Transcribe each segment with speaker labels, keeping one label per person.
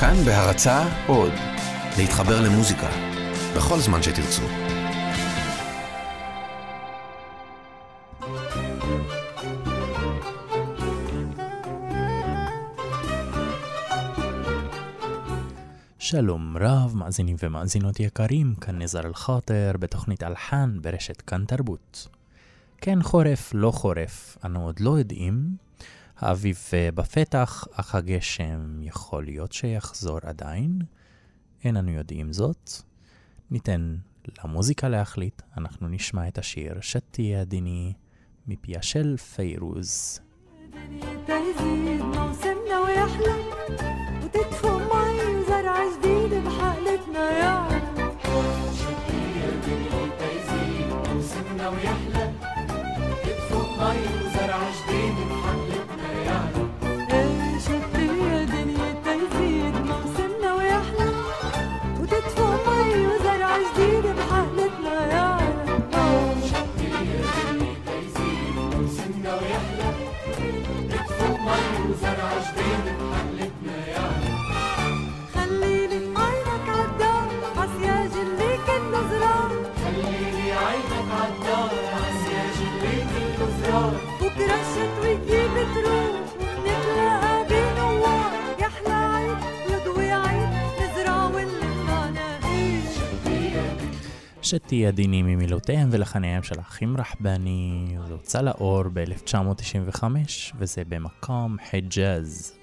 Speaker 1: כאן בהרצה עוד, להתחבר למוזיקה, בכל זמן שתרצו.
Speaker 2: שלום רב, מאזינים ומאזינות יקרים, כאן נזר אל-חאטר בתוכנית אלחן ברשת כאן תרבות. כן חורף, לא חורף, אנו עוד לא יודעים. האביב אה, בפתח, אך הגשם יכול להיות שיחזור עדיין. אין אנו יודעים זאת. ניתן למוזיקה להחליט, אנחנו נשמע את השיר שתי עדיני מפיה של פיירוז. שתי ידיני ממילותיהם ולחניהם של האחים רחבני, זה הוצא לאור ב-1995, וזה במקום חיג'אז.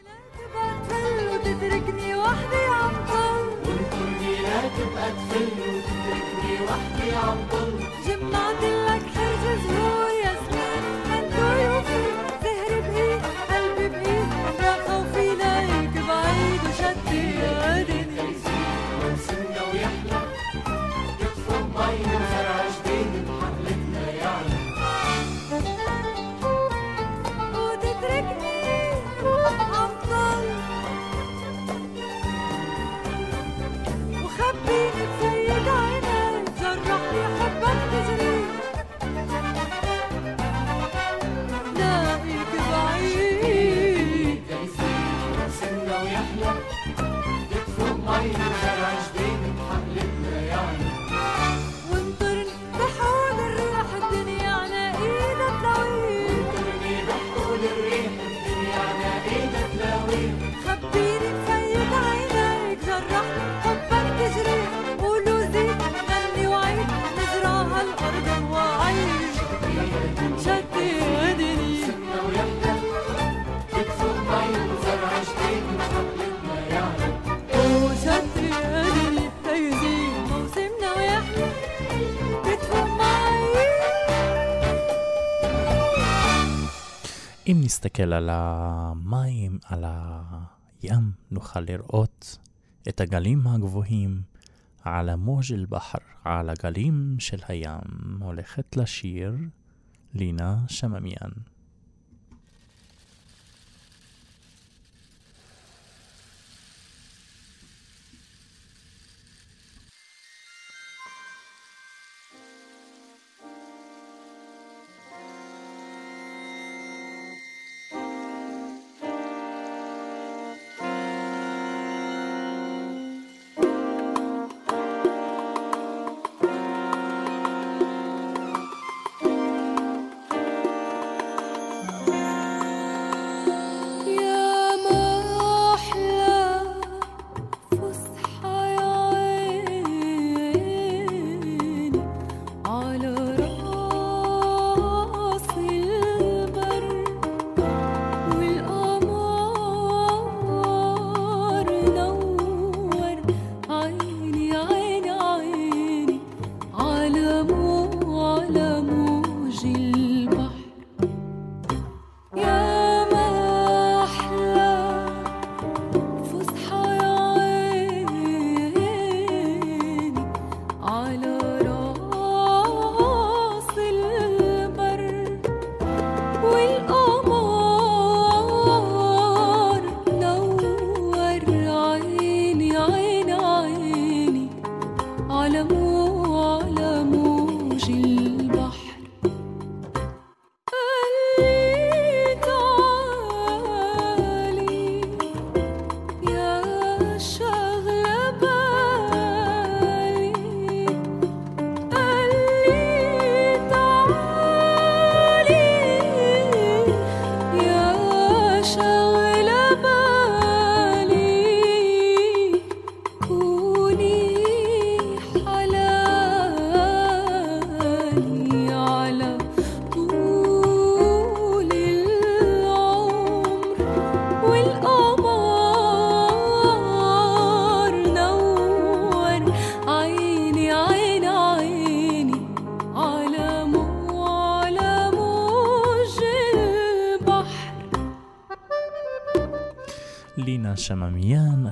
Speaker 2: אם נסתכל על המים, על הים, נוכל לראות את הגלים הגבוהים, על המוז' אל-בחר, על הגלים של הים, הולכת לשיר לינה שממיאן.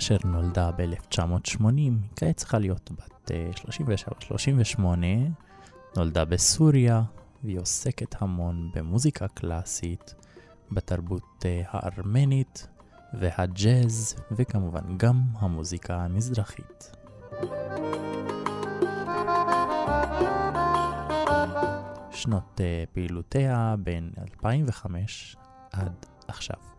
Speaker 3: אשר נולדה ב-1980, כעת צריכה להיות בת 37-38, נולדה בסוריה, והיא עוסקת המון במוזיקה קלאסית, בתרבות הארמנית והג'אז, וכמובן גם המוזיקה המזרחית. שנות פעילותיה בין 2005 עד עכשיו.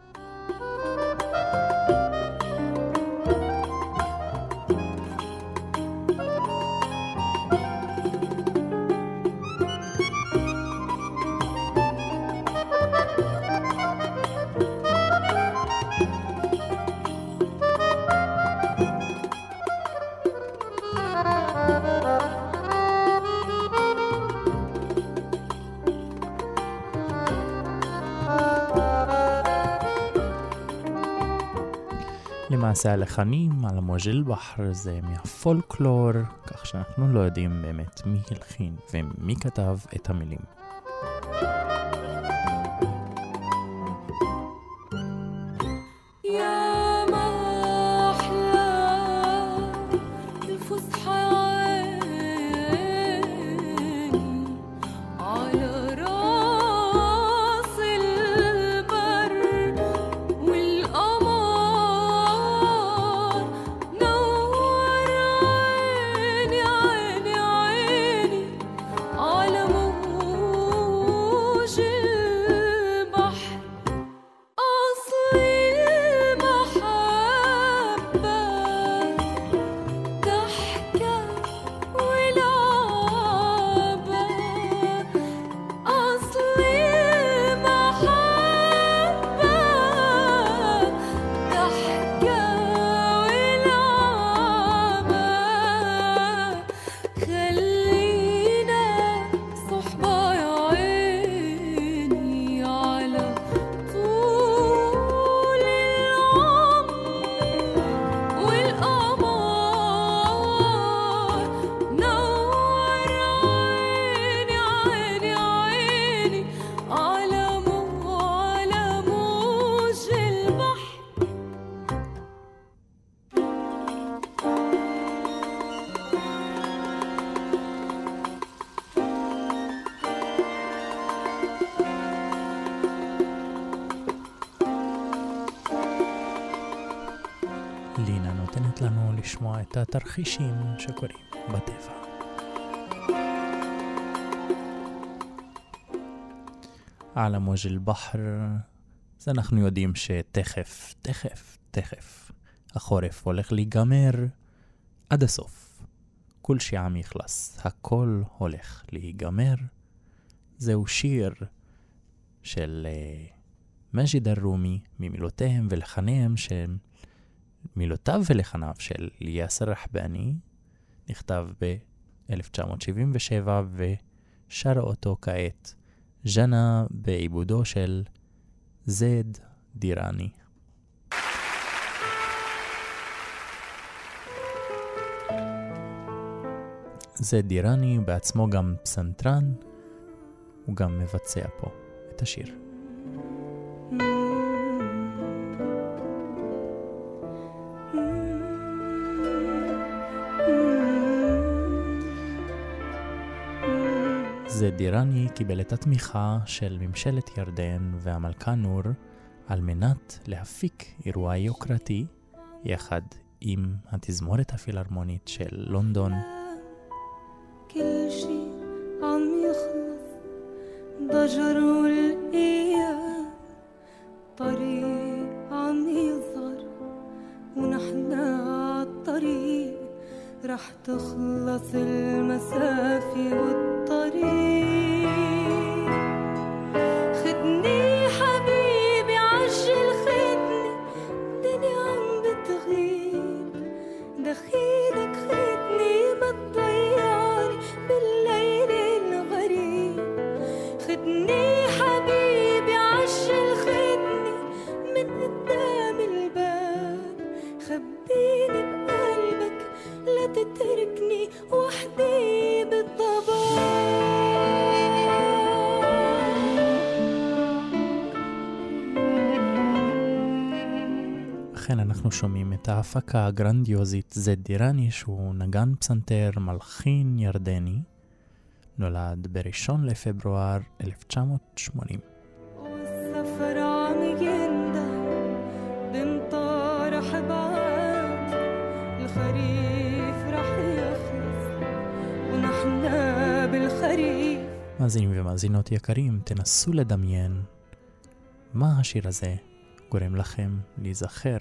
Speaker 3: למעשה הלחנים על המוג'ל בחר זה מהפולקלור, כך שאנחנו לא יודעים באמת מי הלחין ומי כתב את המילים. התרחישים שקורים בטבע. על המוג' אל-בחר, אז אנחנו יודעים שתכף, תכף, תכף, החורף הולך להיגמר עד הסוף. כול שעם יכלס, הכל הולך להיגמר. זהו שיר של uh, מג'יד א-רומי ממילותיהם ולחניהם שהם מילותיו ולחניו של יאסר רחבני נכתב ב-1977 ושרה אותו כעת ז'נה בעיבודו של זד דיראני. זד דיראני בעצמו גם פסנתרן, הוא גם מבצע פה את השיר. זה דיראני קיבל את התמיכה של ממשלת ירדן והמלכה נור על מנת להפיק אירוע יוקרתי יחד עם התזמורת הפילהרמונית של לונדון. رح تخلص المسافة والطريق تتركني وحدي بالضباب אכן אנחנו שומעים את ההפקה הגרנדיוזית זד דיראני שהוא נגן פסנתר מלחין ירדני, נולד בראשון לפברואר 1980. מאזינים ומאזינות יקרים, תנסו לדמיין מה השיר הזה גורם לכם להיזכר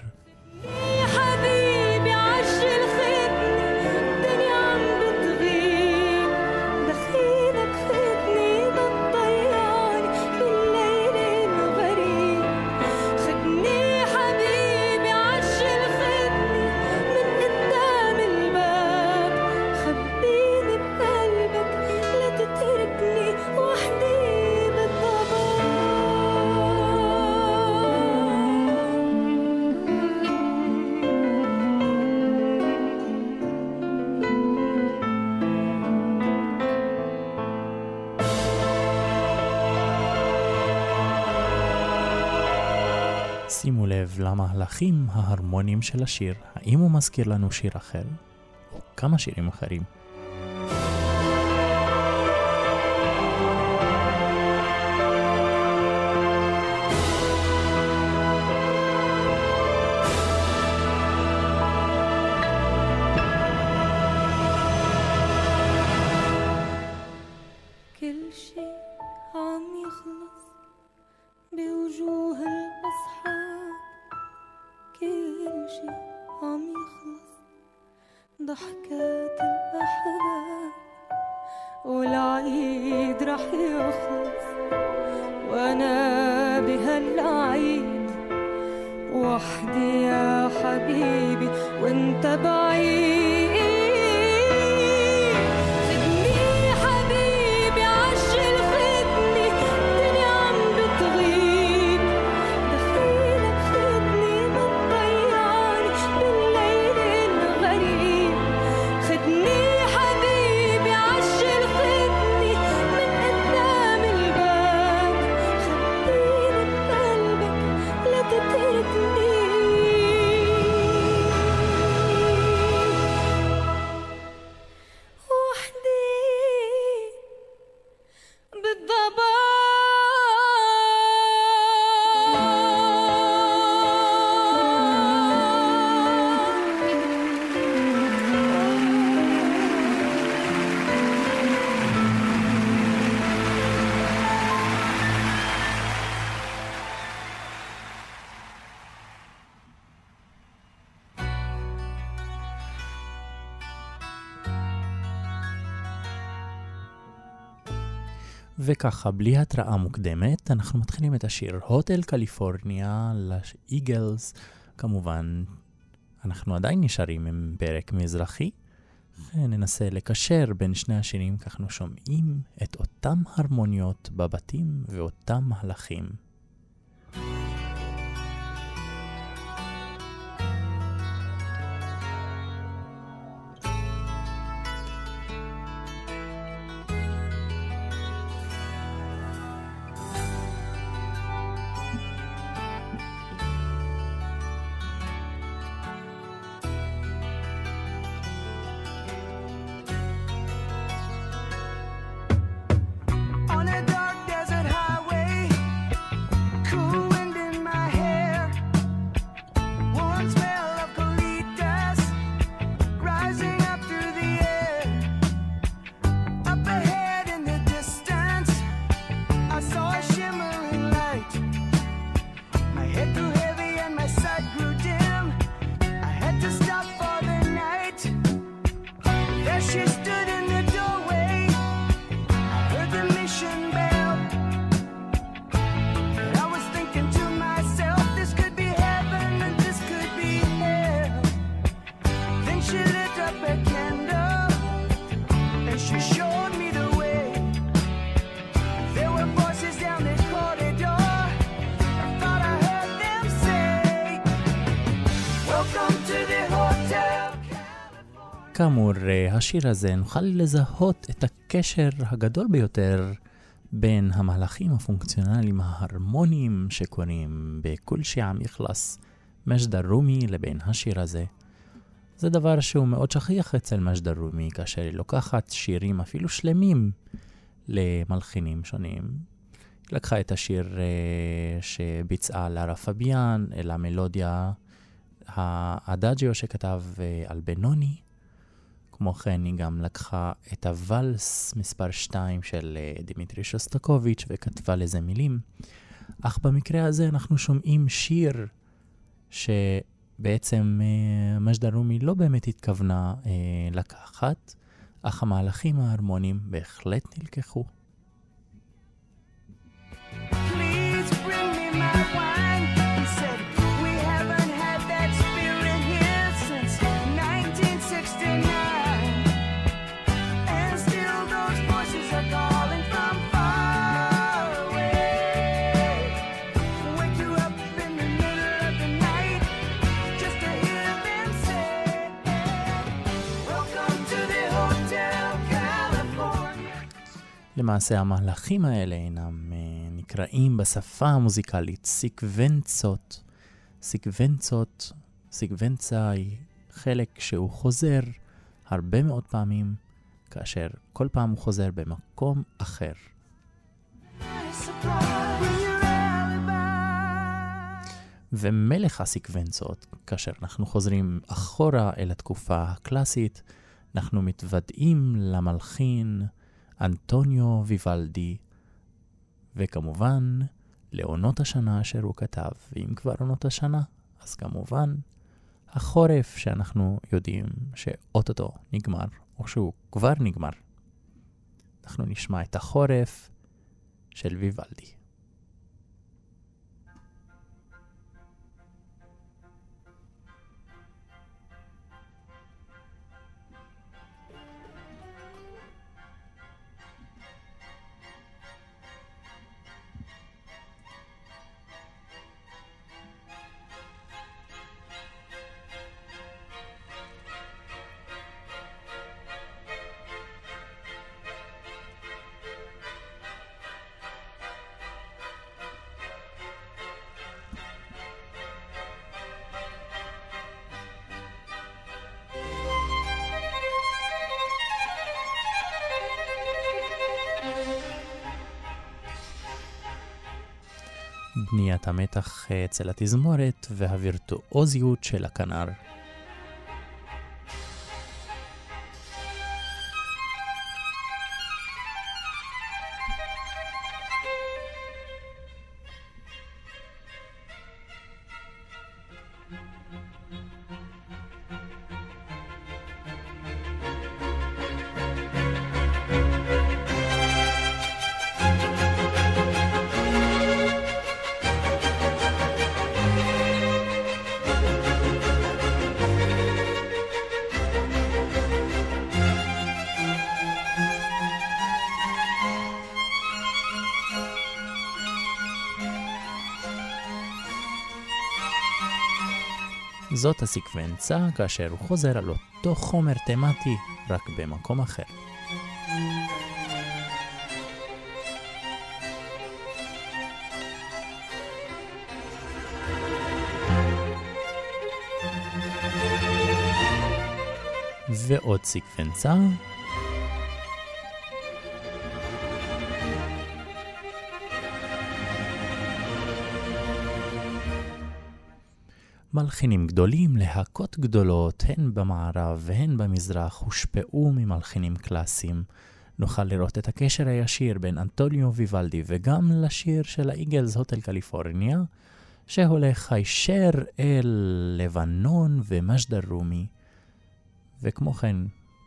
Speaker 3: למהלכים ההרמוניים של השיר, האם הוא מזכיר לנו שיר אחר, או כמה שירים אחרים. וככה, בלי התראה מוקדמת, אנחנו מתחילים את השיר הוטל קליפורניה לאיגלס. כמובן, אנחנו עדיין נשארים עם פרק מזרחי. ננסה לקשר בין שני השירים, כך אנחנו שומעים את אותם הרמוניות בבתים ואותם מהלכים. כאמור, השיר הזה נוכל לזהות את הקשר הגדול ביותר בין המהלכים הפונקציונליים ההרמוניים שקורים ב كل شي عم يخلص
Speaker 4: מג'דה רומי לבין השיר הזה. זה דבר שהוא מאוד שכיח אצל מג'דה רומי, כאשר היא לוקחת שירים אפילו שלמים למלחינים שונים. היא לקחה את השיר uh, שביצעה לארה פביאן, אל המלודיה האדאג'יו שכתב uh, אלבינוני. כמו כן, היא גם לקחה את הוואלס מספר 2 של uh, דימיטרי שוסטקוביץ' וכתבה לזה מילים. אך במקרה הזה אנחנו שומעים שיר שבעצם uh, מג'דה רומי לא באמת התכוונה uh, לקחת, אך המהלכים ההרמוניים בהחלט נלקחו. למעשה המהלכים האלה אינם uh, נקראים בשפה המוזיקלית סיקוונצות. סיקוונצות, סיקוונצה היא חלק שהוא חוזר הרבה מאוד פעמים, כאשר כל פעם הוא חוזר במקום אחר. ומלך הסיקוונצות, כאשר אנחנו חוזרים אחורה אל התקופה הקלאסית, אנחנו מתוודעים למלחין, אנטוניו ויוולדי, וכמובן, לעונות השנה אשר הוא כתב, ואם כבר עונות השנה, אז כמובן, החורף שאנחנו יודעים שאו-טו-טו נגמר, או שהוא כבר נגמר. אנחנו נשמע את החורף של ויוולדי. בניית המתח אצל התזמורת והווירטואוזיות של הכנר. הסקוונצה כאשר הוא חוזר על אותו חומר תמטי, רק במקום אחר. ועוד סקוונצה מלחינים גדולים, להקות גדולות, הן במערב והן במזרח, הושפעו ממלחינים קלאסיים. נוכל לראות את הקשר הישיר בין אנטוניו ויוולדי וגם לשיר של האיגלס, הוטל קליפורניה, שהולך הישר אל לבנון ומג'דה רומי, וכמו כן,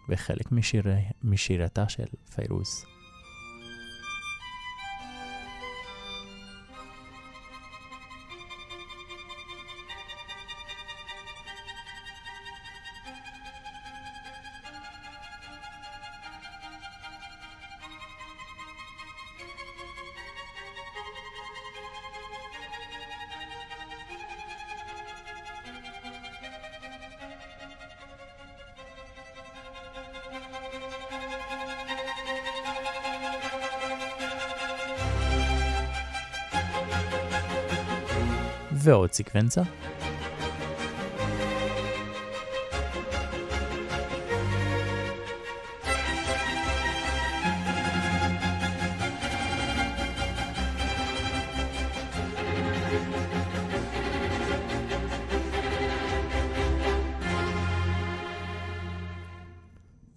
Speaker 4: בחלק משיר... משירתה של פיירוז. Sequenza.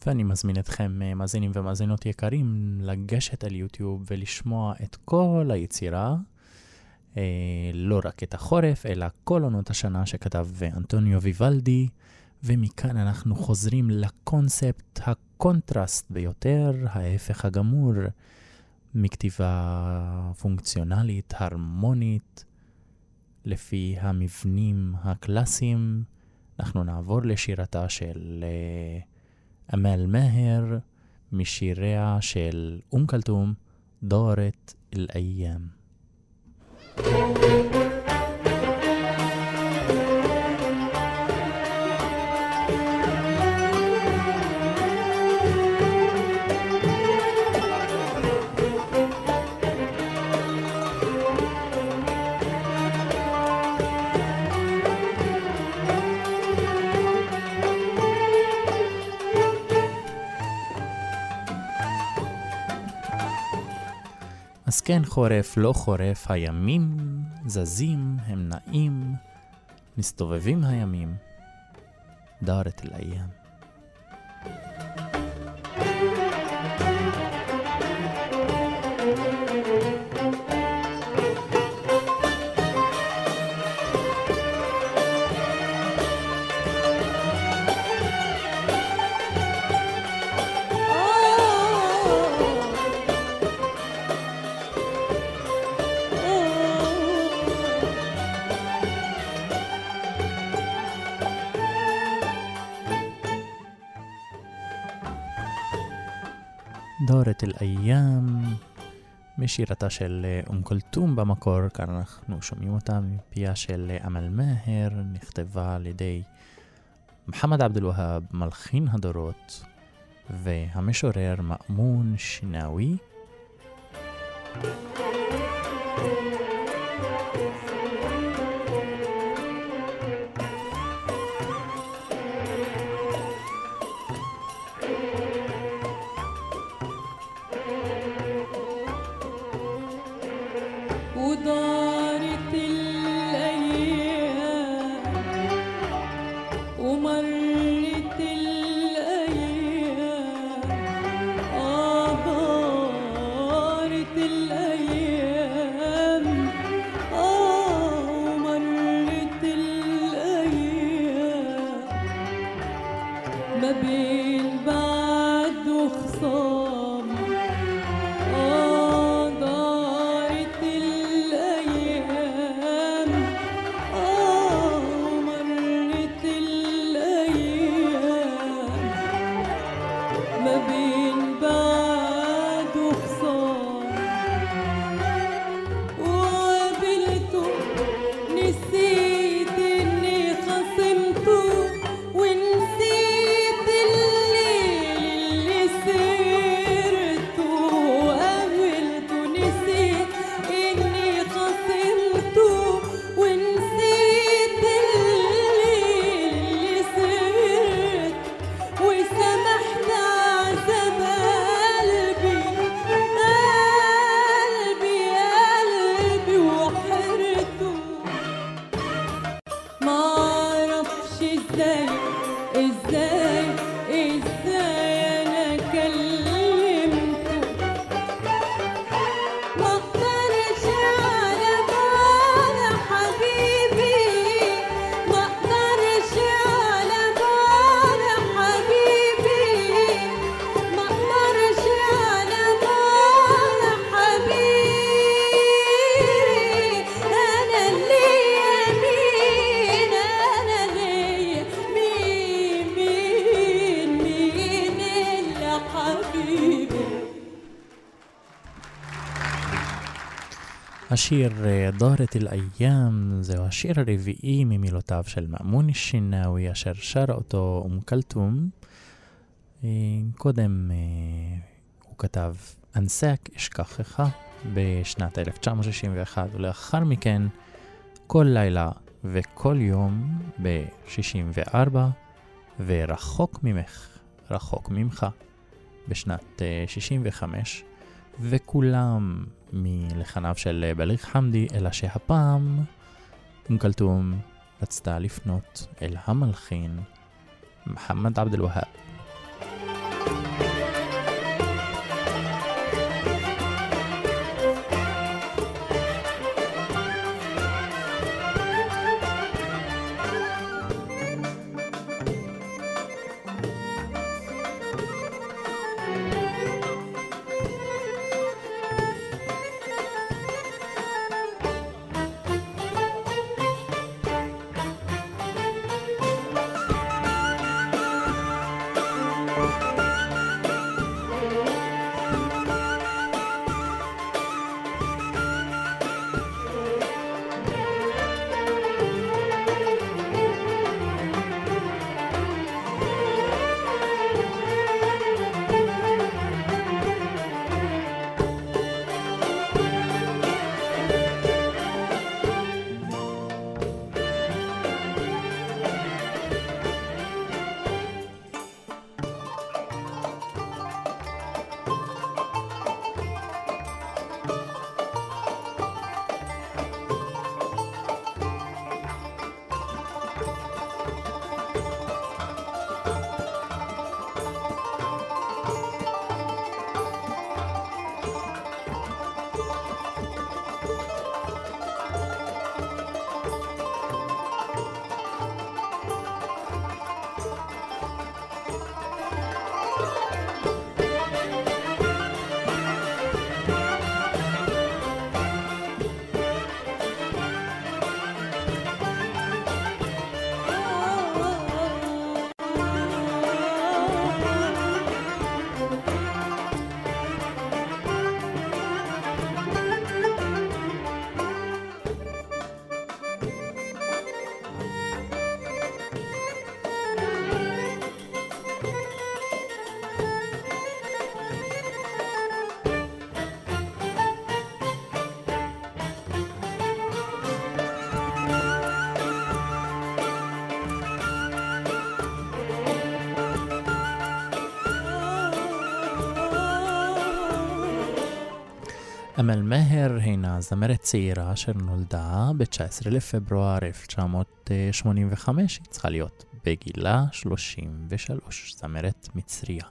Speaker 3: ואני מזמין אתכם, אה, מאזינים ומאזינות יקרים, לגשת על יוטיוב ולשמוע את כל היצירה. לא רק את החורף, אלא כל עונות השנה שכתב אנטוניו ויוולדי, ומכאן אנחנו חוזרים לקונספט הקונטרסט ביותר, ההפך הגמור מכתיבה פונקציונלית, הרמונית, לפי המבנים הקלאסיים. אנחנו נעבור לשירתה של uh, אמל מאהר, משיריה של אום כלתום, דורת אל-איאם. Thank you כן חורף, לא חורף, הימים זזים, הם נעים, מסתובבים הימים. דארת אל-איאם. דורת אל-איאם, משירתה של אה, אום כולתום במקור, כאן אנחנו שומעים אותה מפיה של אה, אמל מאהר, נכתבה על ידי מוחמד עבד אל-והאב, מלחין הדורות, והמשורר מאמון שנאווי. השיר אה, דורת אל-איאם זהו השיר הרביעי ממילותיו של מאמון שינאווי אשר שרה אותו אום כלתום. אה, קודם אה, הוא כתב אנסק אשכחך בשנת 1961 ולאחר מכן כל לילה וכל יום ב-64 ורחוק ממך, רחוק ממך בשנת 65 וכולם מלחניו של בליך חמדי, אלא שהפעם אום כלתום רצתה לפנות אל המלחין מוחמד עבד אל-והאב. אמל מהר הינה זמרת צעירה אשר נולדה ב-19 לפברואר 1985, היא צריכה להיות בגילה 33, זמרת מצריה.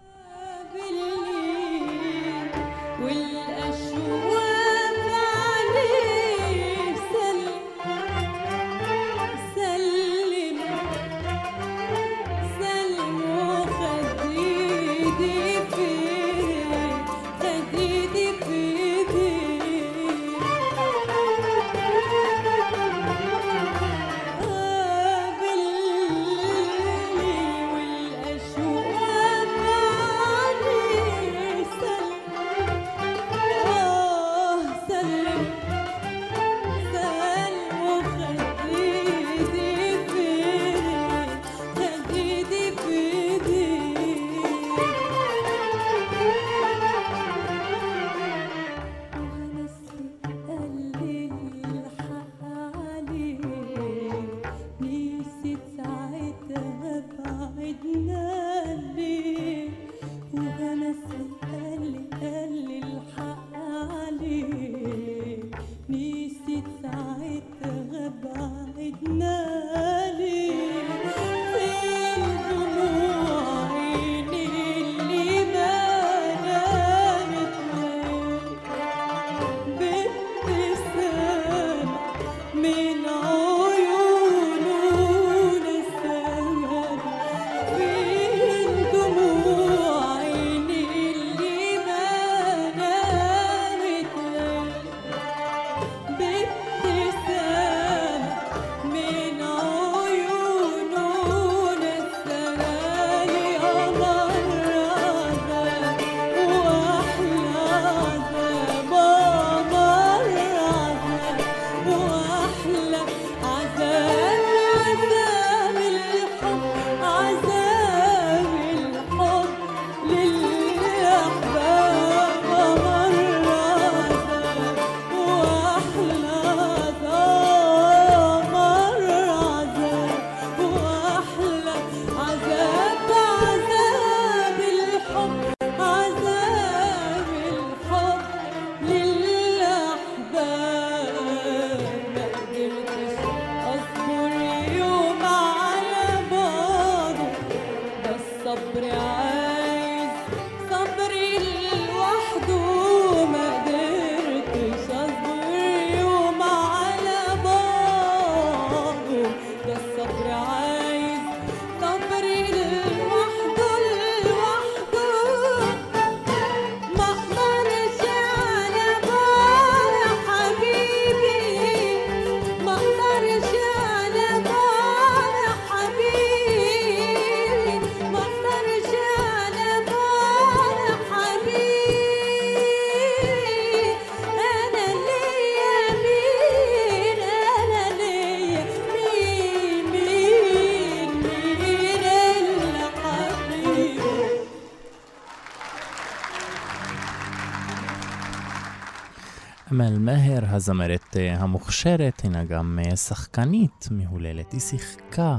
Speaker 3: אמל מאהר, הזמרת המוכשרת, הינה גם אה, שחקנית מהוללת. היא שיחקה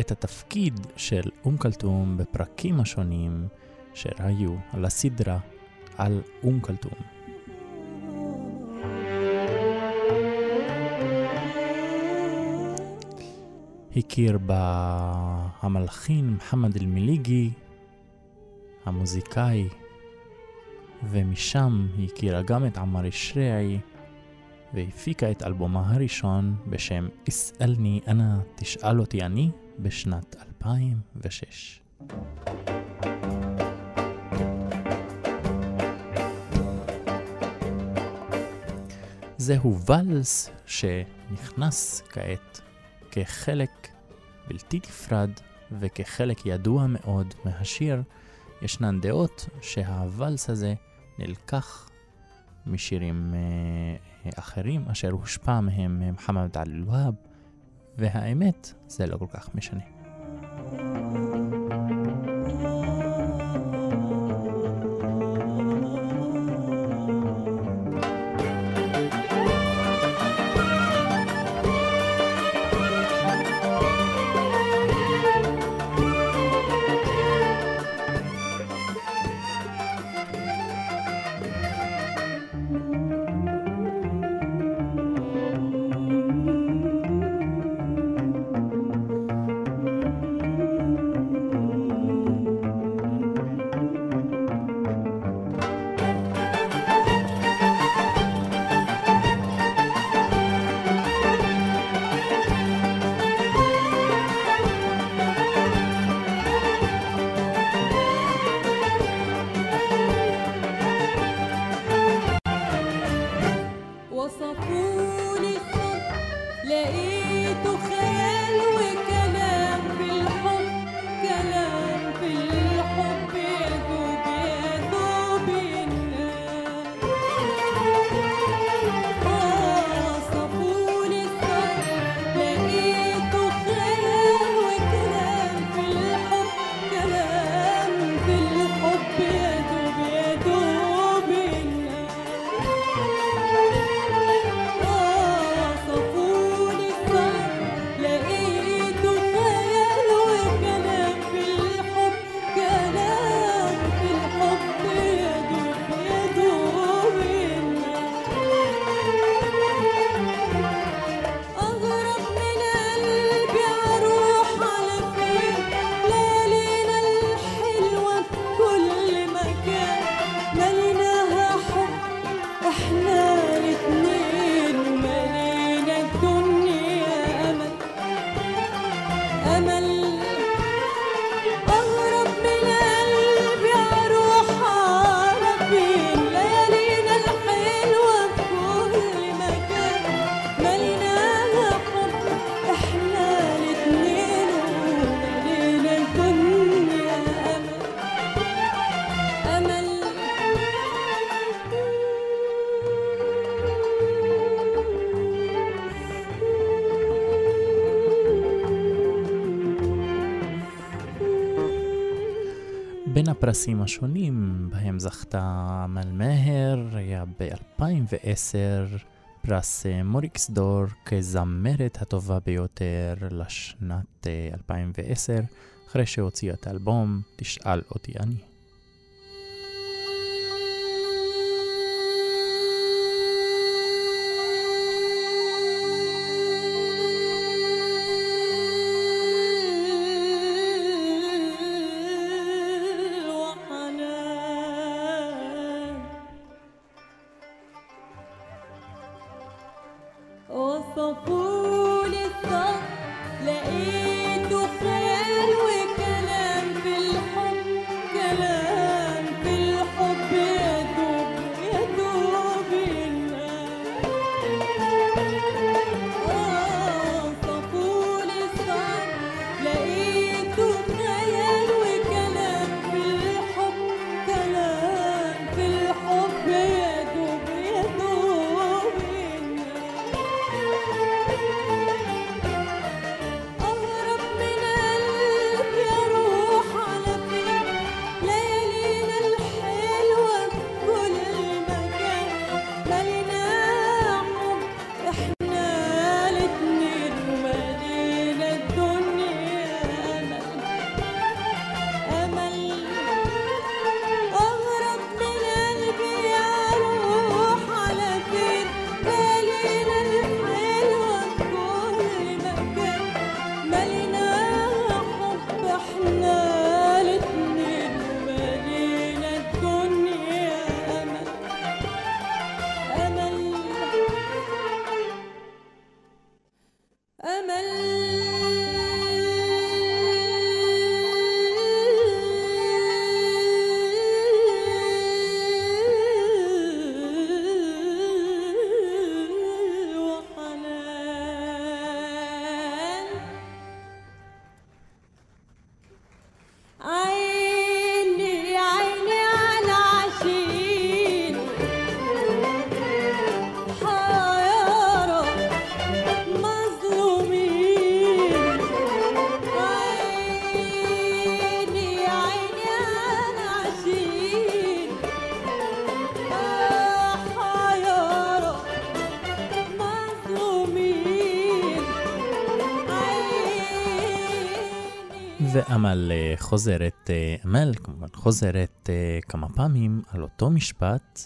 Speaker 3: את התפקיד של אום כלתום בפרקים השונים שהיו על הסדרה על אום כלתום. הכיר בה המלחין מוחמד אל-מיליגי, המוזיקאי ומשם היא הכירה גם את עמר שריעי והפיקה את אלבומה הראשון בשם "אסאלני אנא תשאל אותי אני" בשנת 2006. זהו ואלס שנכנס כעת כחלק בלתי נפרד וכחלק ידוע מאוד מהשיר, ישנן דעות שהוואלס הזה נלקח משירים uh, אחרים אשר הושפע מהם מוחמד עלי-אלוהב, והאמת, זה לא כל כך משנה. הפרסים השונים בהם זכתה אמל מאהר היה ב-2010 פרס אה, מוריקס דור כזמרת הטובה ביותר לשנת 2010, אה, אחרי שהוציאה את האלבום "תשאל אותי אני". قول الثق لقيته خير אמל כמובן חוזרת אה, כמה פעמים על אותו משפט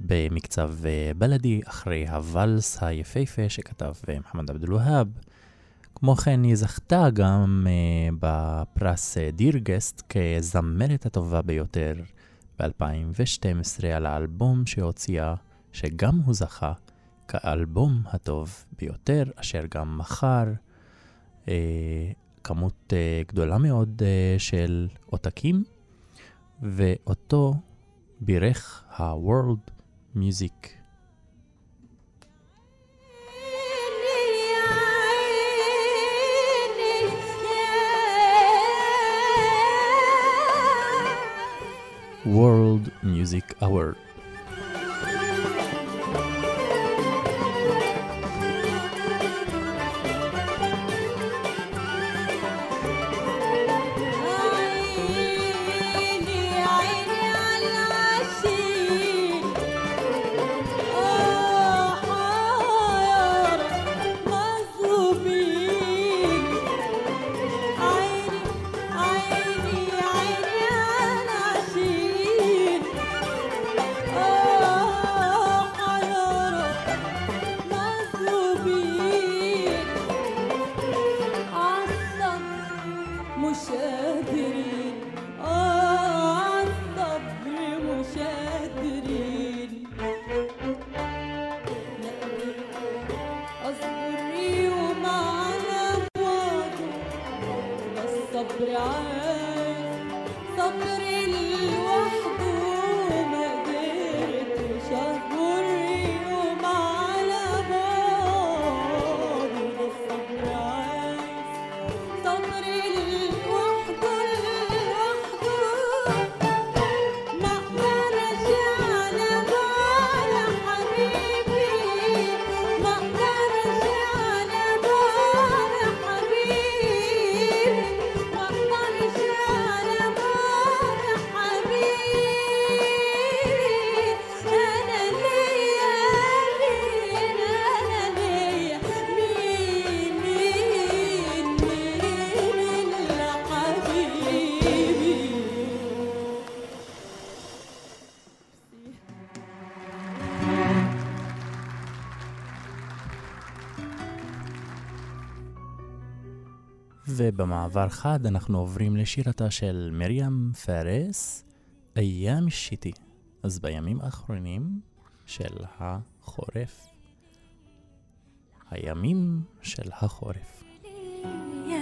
Speaker 3: במקצב בלדי אחרי הוואלס היפהפה שכתב מוחמד עבד אל-והאב. כמו כן היא זכתה גם בפרס דירגסט כזמרת הטובה ביותר ב-2012 על האלבום שהוציאה, שגם הוא זכה כאלבום הטוב ביותר, אשר גם מכר כמות uh, גדולה מאוד uh, של עותקים, ואותו בירך ה-World Music World Music Award.
Speaker 4: ובמעבר חד אנחנו עוברים לשירתה של מרים פארס, איים שיטי. אז בימים האחרונים של החורף. הימים של החורף.
Speaker 5: Yeah.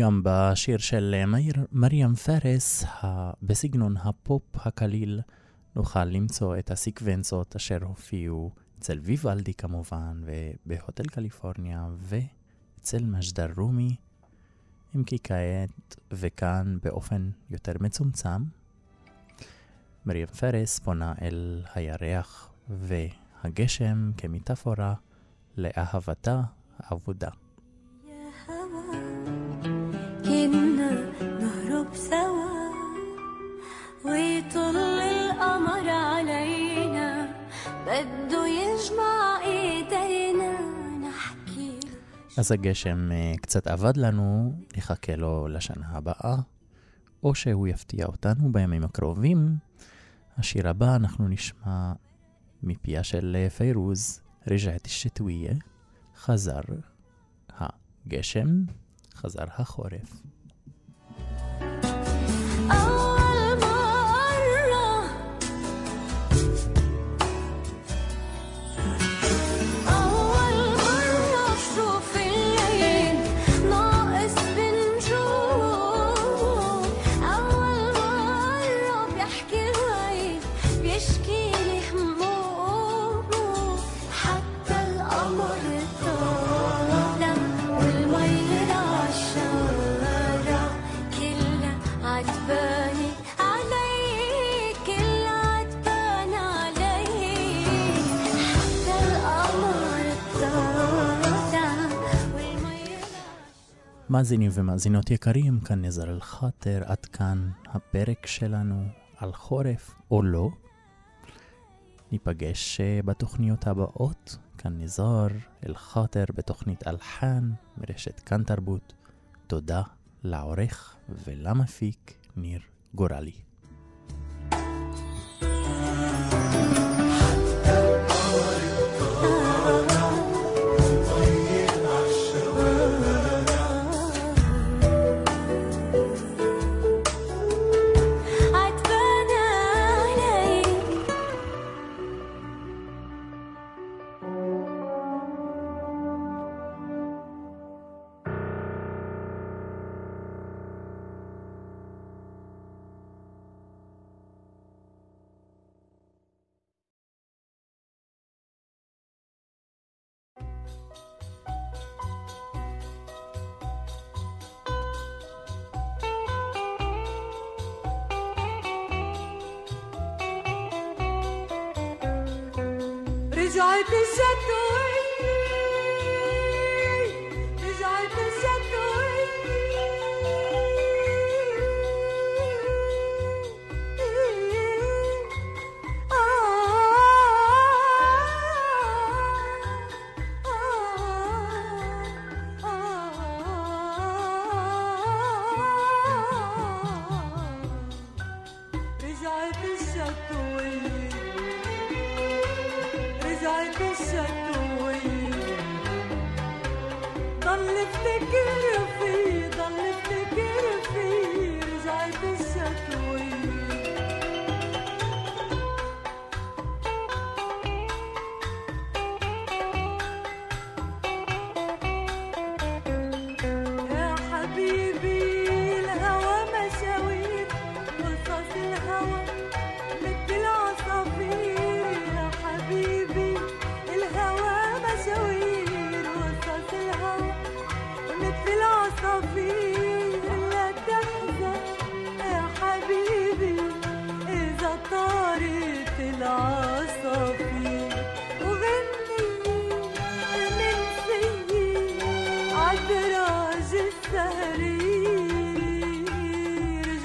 Speaker 4: גם בשיר של אה, מאיר, מרים פרס בסגנון הפופ הקליל, נוכל למצוא את הסקוונצות אשר הופיעו אצל ויוולדי כמובן, ובהוטל קליפורניה, ואצל מג'דר רומי, אם כי כעת וכאן באופן יותר מצומצם. מרים פרס פונה אל הירח והגשם כמטאפורה לאהבתה
Speaker 5: אבודה. Yeah, كنا نهرب سوا ويطل القمر علينا بده يجمع ايدينا نحكي
Speaker 4: אז הגשם אה, קצת אבד לנו, נחכה לו לשנה הבאה, או שהוא יפתיע אותנו בימים הקרובים. השיר הבא אנחנו נשמע מפיה של אה, פיירוז, רג'עת השתוויה, חזר הגשם, חזר החורף. מאזינים ומאזינות יקרים, כאן נזר אל-חאטר, עד כאן הפרק שלנו על חורף או לא. ניפגש אה, בתוכניות הבאות, כאן נזר אל-חאטר בתוכנית אלחן מרשת כאן תרבות. תודה לעורך ולמפיק ניר גורלי.
Speaker 2: رجعت الشتوي رجعت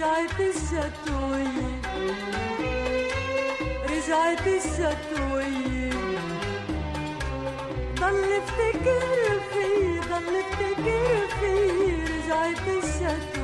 Speaker 2: رجعت الشتوية رزعت الزتوية ضل افتكر في ضل افتكر في رزعت الزتوية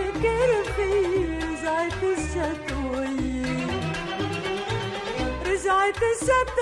Speaker 2: فكر فيه رجعت الشتوية رجعت الشتوية